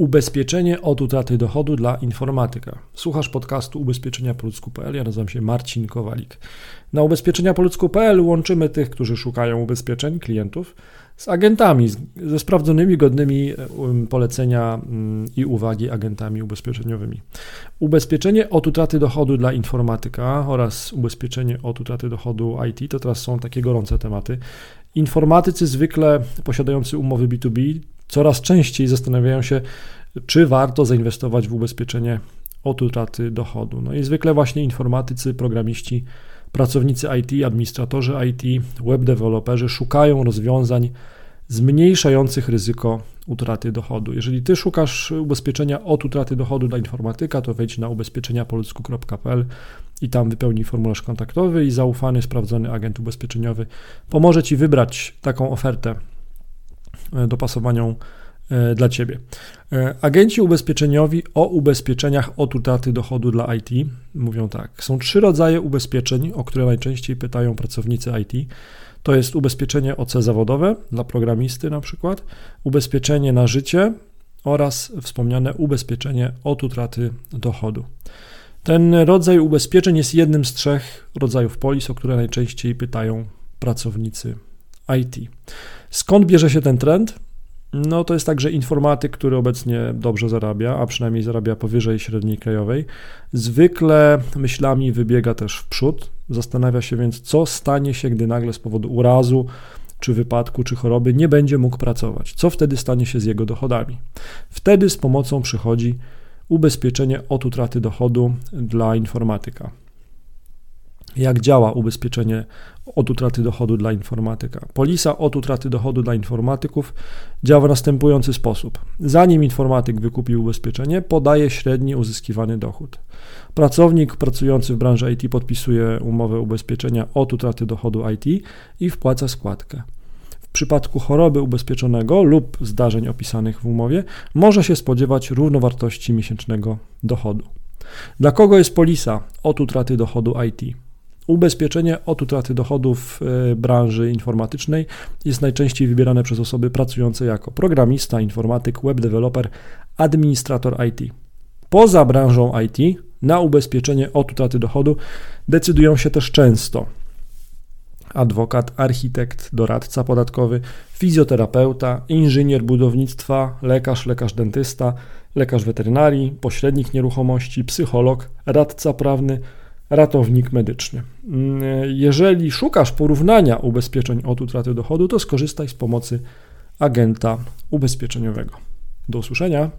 Ubezpieczenie od utraty dochodu dla informatyka. Słuchasz podcastu ubezpieczenia po Ja nazywam się Marcin Kowalik. Na ubezpieczenia po łączymy tych, którzy szukają ubezpieczeń klientów z agentami, ze sprawdzonymi, godnymi um, polecenia mm, i uwagi agentami ubezpieczeniowymi. Ubezpieczenie od utraty dochodu dla informatyka oraz ubezpieczenie od utraty dochodu IT to teraz są takie gorące tematy. Informatycy zwykle posiadający umowy B2B coraz częściej zastanawiają się, czy warto zainwestować w ubezpieczenie od utraty dochodu. No i zwykle właśnie informatycy, programiści, pracownicy IT, administratorzy IT, web deweloperzy szukają rozwiązań zmniejszających ryzyko utraty dochodu. Jeżeli ty szukasz ubezpieczenia od utraty dochodu dla informatyka, to wejdź na ubezpieczeniapoludzku.pl i tam wypełnij formularz kontaktowy i zaufany, sprawdzony agent ubezpieczeniowy pomoże ci wybrać taką ofertę E, dopasowanią e, dla Ciebie. E, agenci ubezpieczeniowi o ubezpieczeniach od utraty dochodu dla IT mówią tak. Są trzy rodzaje ubezpieczeń, o które najczęściej pytają pracownicy IT. To jest ubezpieczenie OC zawodowe dla programisty na przykład, ubezpieczenie na życie oraz wspomniane ubezpieczenie od utraty dochodu. Ten rodzaj ubezpieczeń jest jednym z trzech rodzajów polis, o które najczęściej pytają pracownicy IT. Skąd bierze się ten trend? No to jest tak, że informatyk, który obecnie dobrze zarabia, a przynajmniej zarabia powyżej średniej krajowej, zwykle myślami wybiega też w przód, zastanawia się więc, co stanie się, gdy nagle z powodu urazu, czy wypadku, czy choroby nie będzie mógł pracować. Co wtedy stanie się z jego dochodami? Wtedy z pomocą przychodzi ubezpieczenie od utraty dochodu dla informatyka jak działa ubezpieczenie od utraty dochodu dla informatyka. Polisa od utraty dochodu dla informatyków działa w następujący sposób. Zanim informatyk wykupi ubezpieczenie, podaje średni uzyskiwany dochód. Pracownik pracujący w branży IT podpisuje umowę ubezpieczenia od utraty dochodu IT i wpłaca składkę. W przypadku choroby ubezpieczonego lub zdarzeń opisanych w umowie może się spodziewać równowartości miesięcznego dochodu. Dla kogo jest polisa od utraty dochodu IT? Ubezpieczenie od utraty dochodów w branży informatycznej jest najczęściej wybierane przez osoby pracujące jako programista, informatyk, web developer, administrator IT. Poza branżą IT na ubezpieczenie od utraty dochodu decydują się też często adwokat, architekt, doradca podatkowy, fizjoterapeuta, inżynier budownictwa, lekarz, lekarz dentysta, lekarz weterynarii, pośrednik nieruchomości, psycholog, radca prawny, ratownik medyczny. Mm, jeżeli szukasz porównania ubezpieczeń od utraty dochodu, to skorzystaj z pomocy agenta ubezpieczeniowego. Do usłyszenia.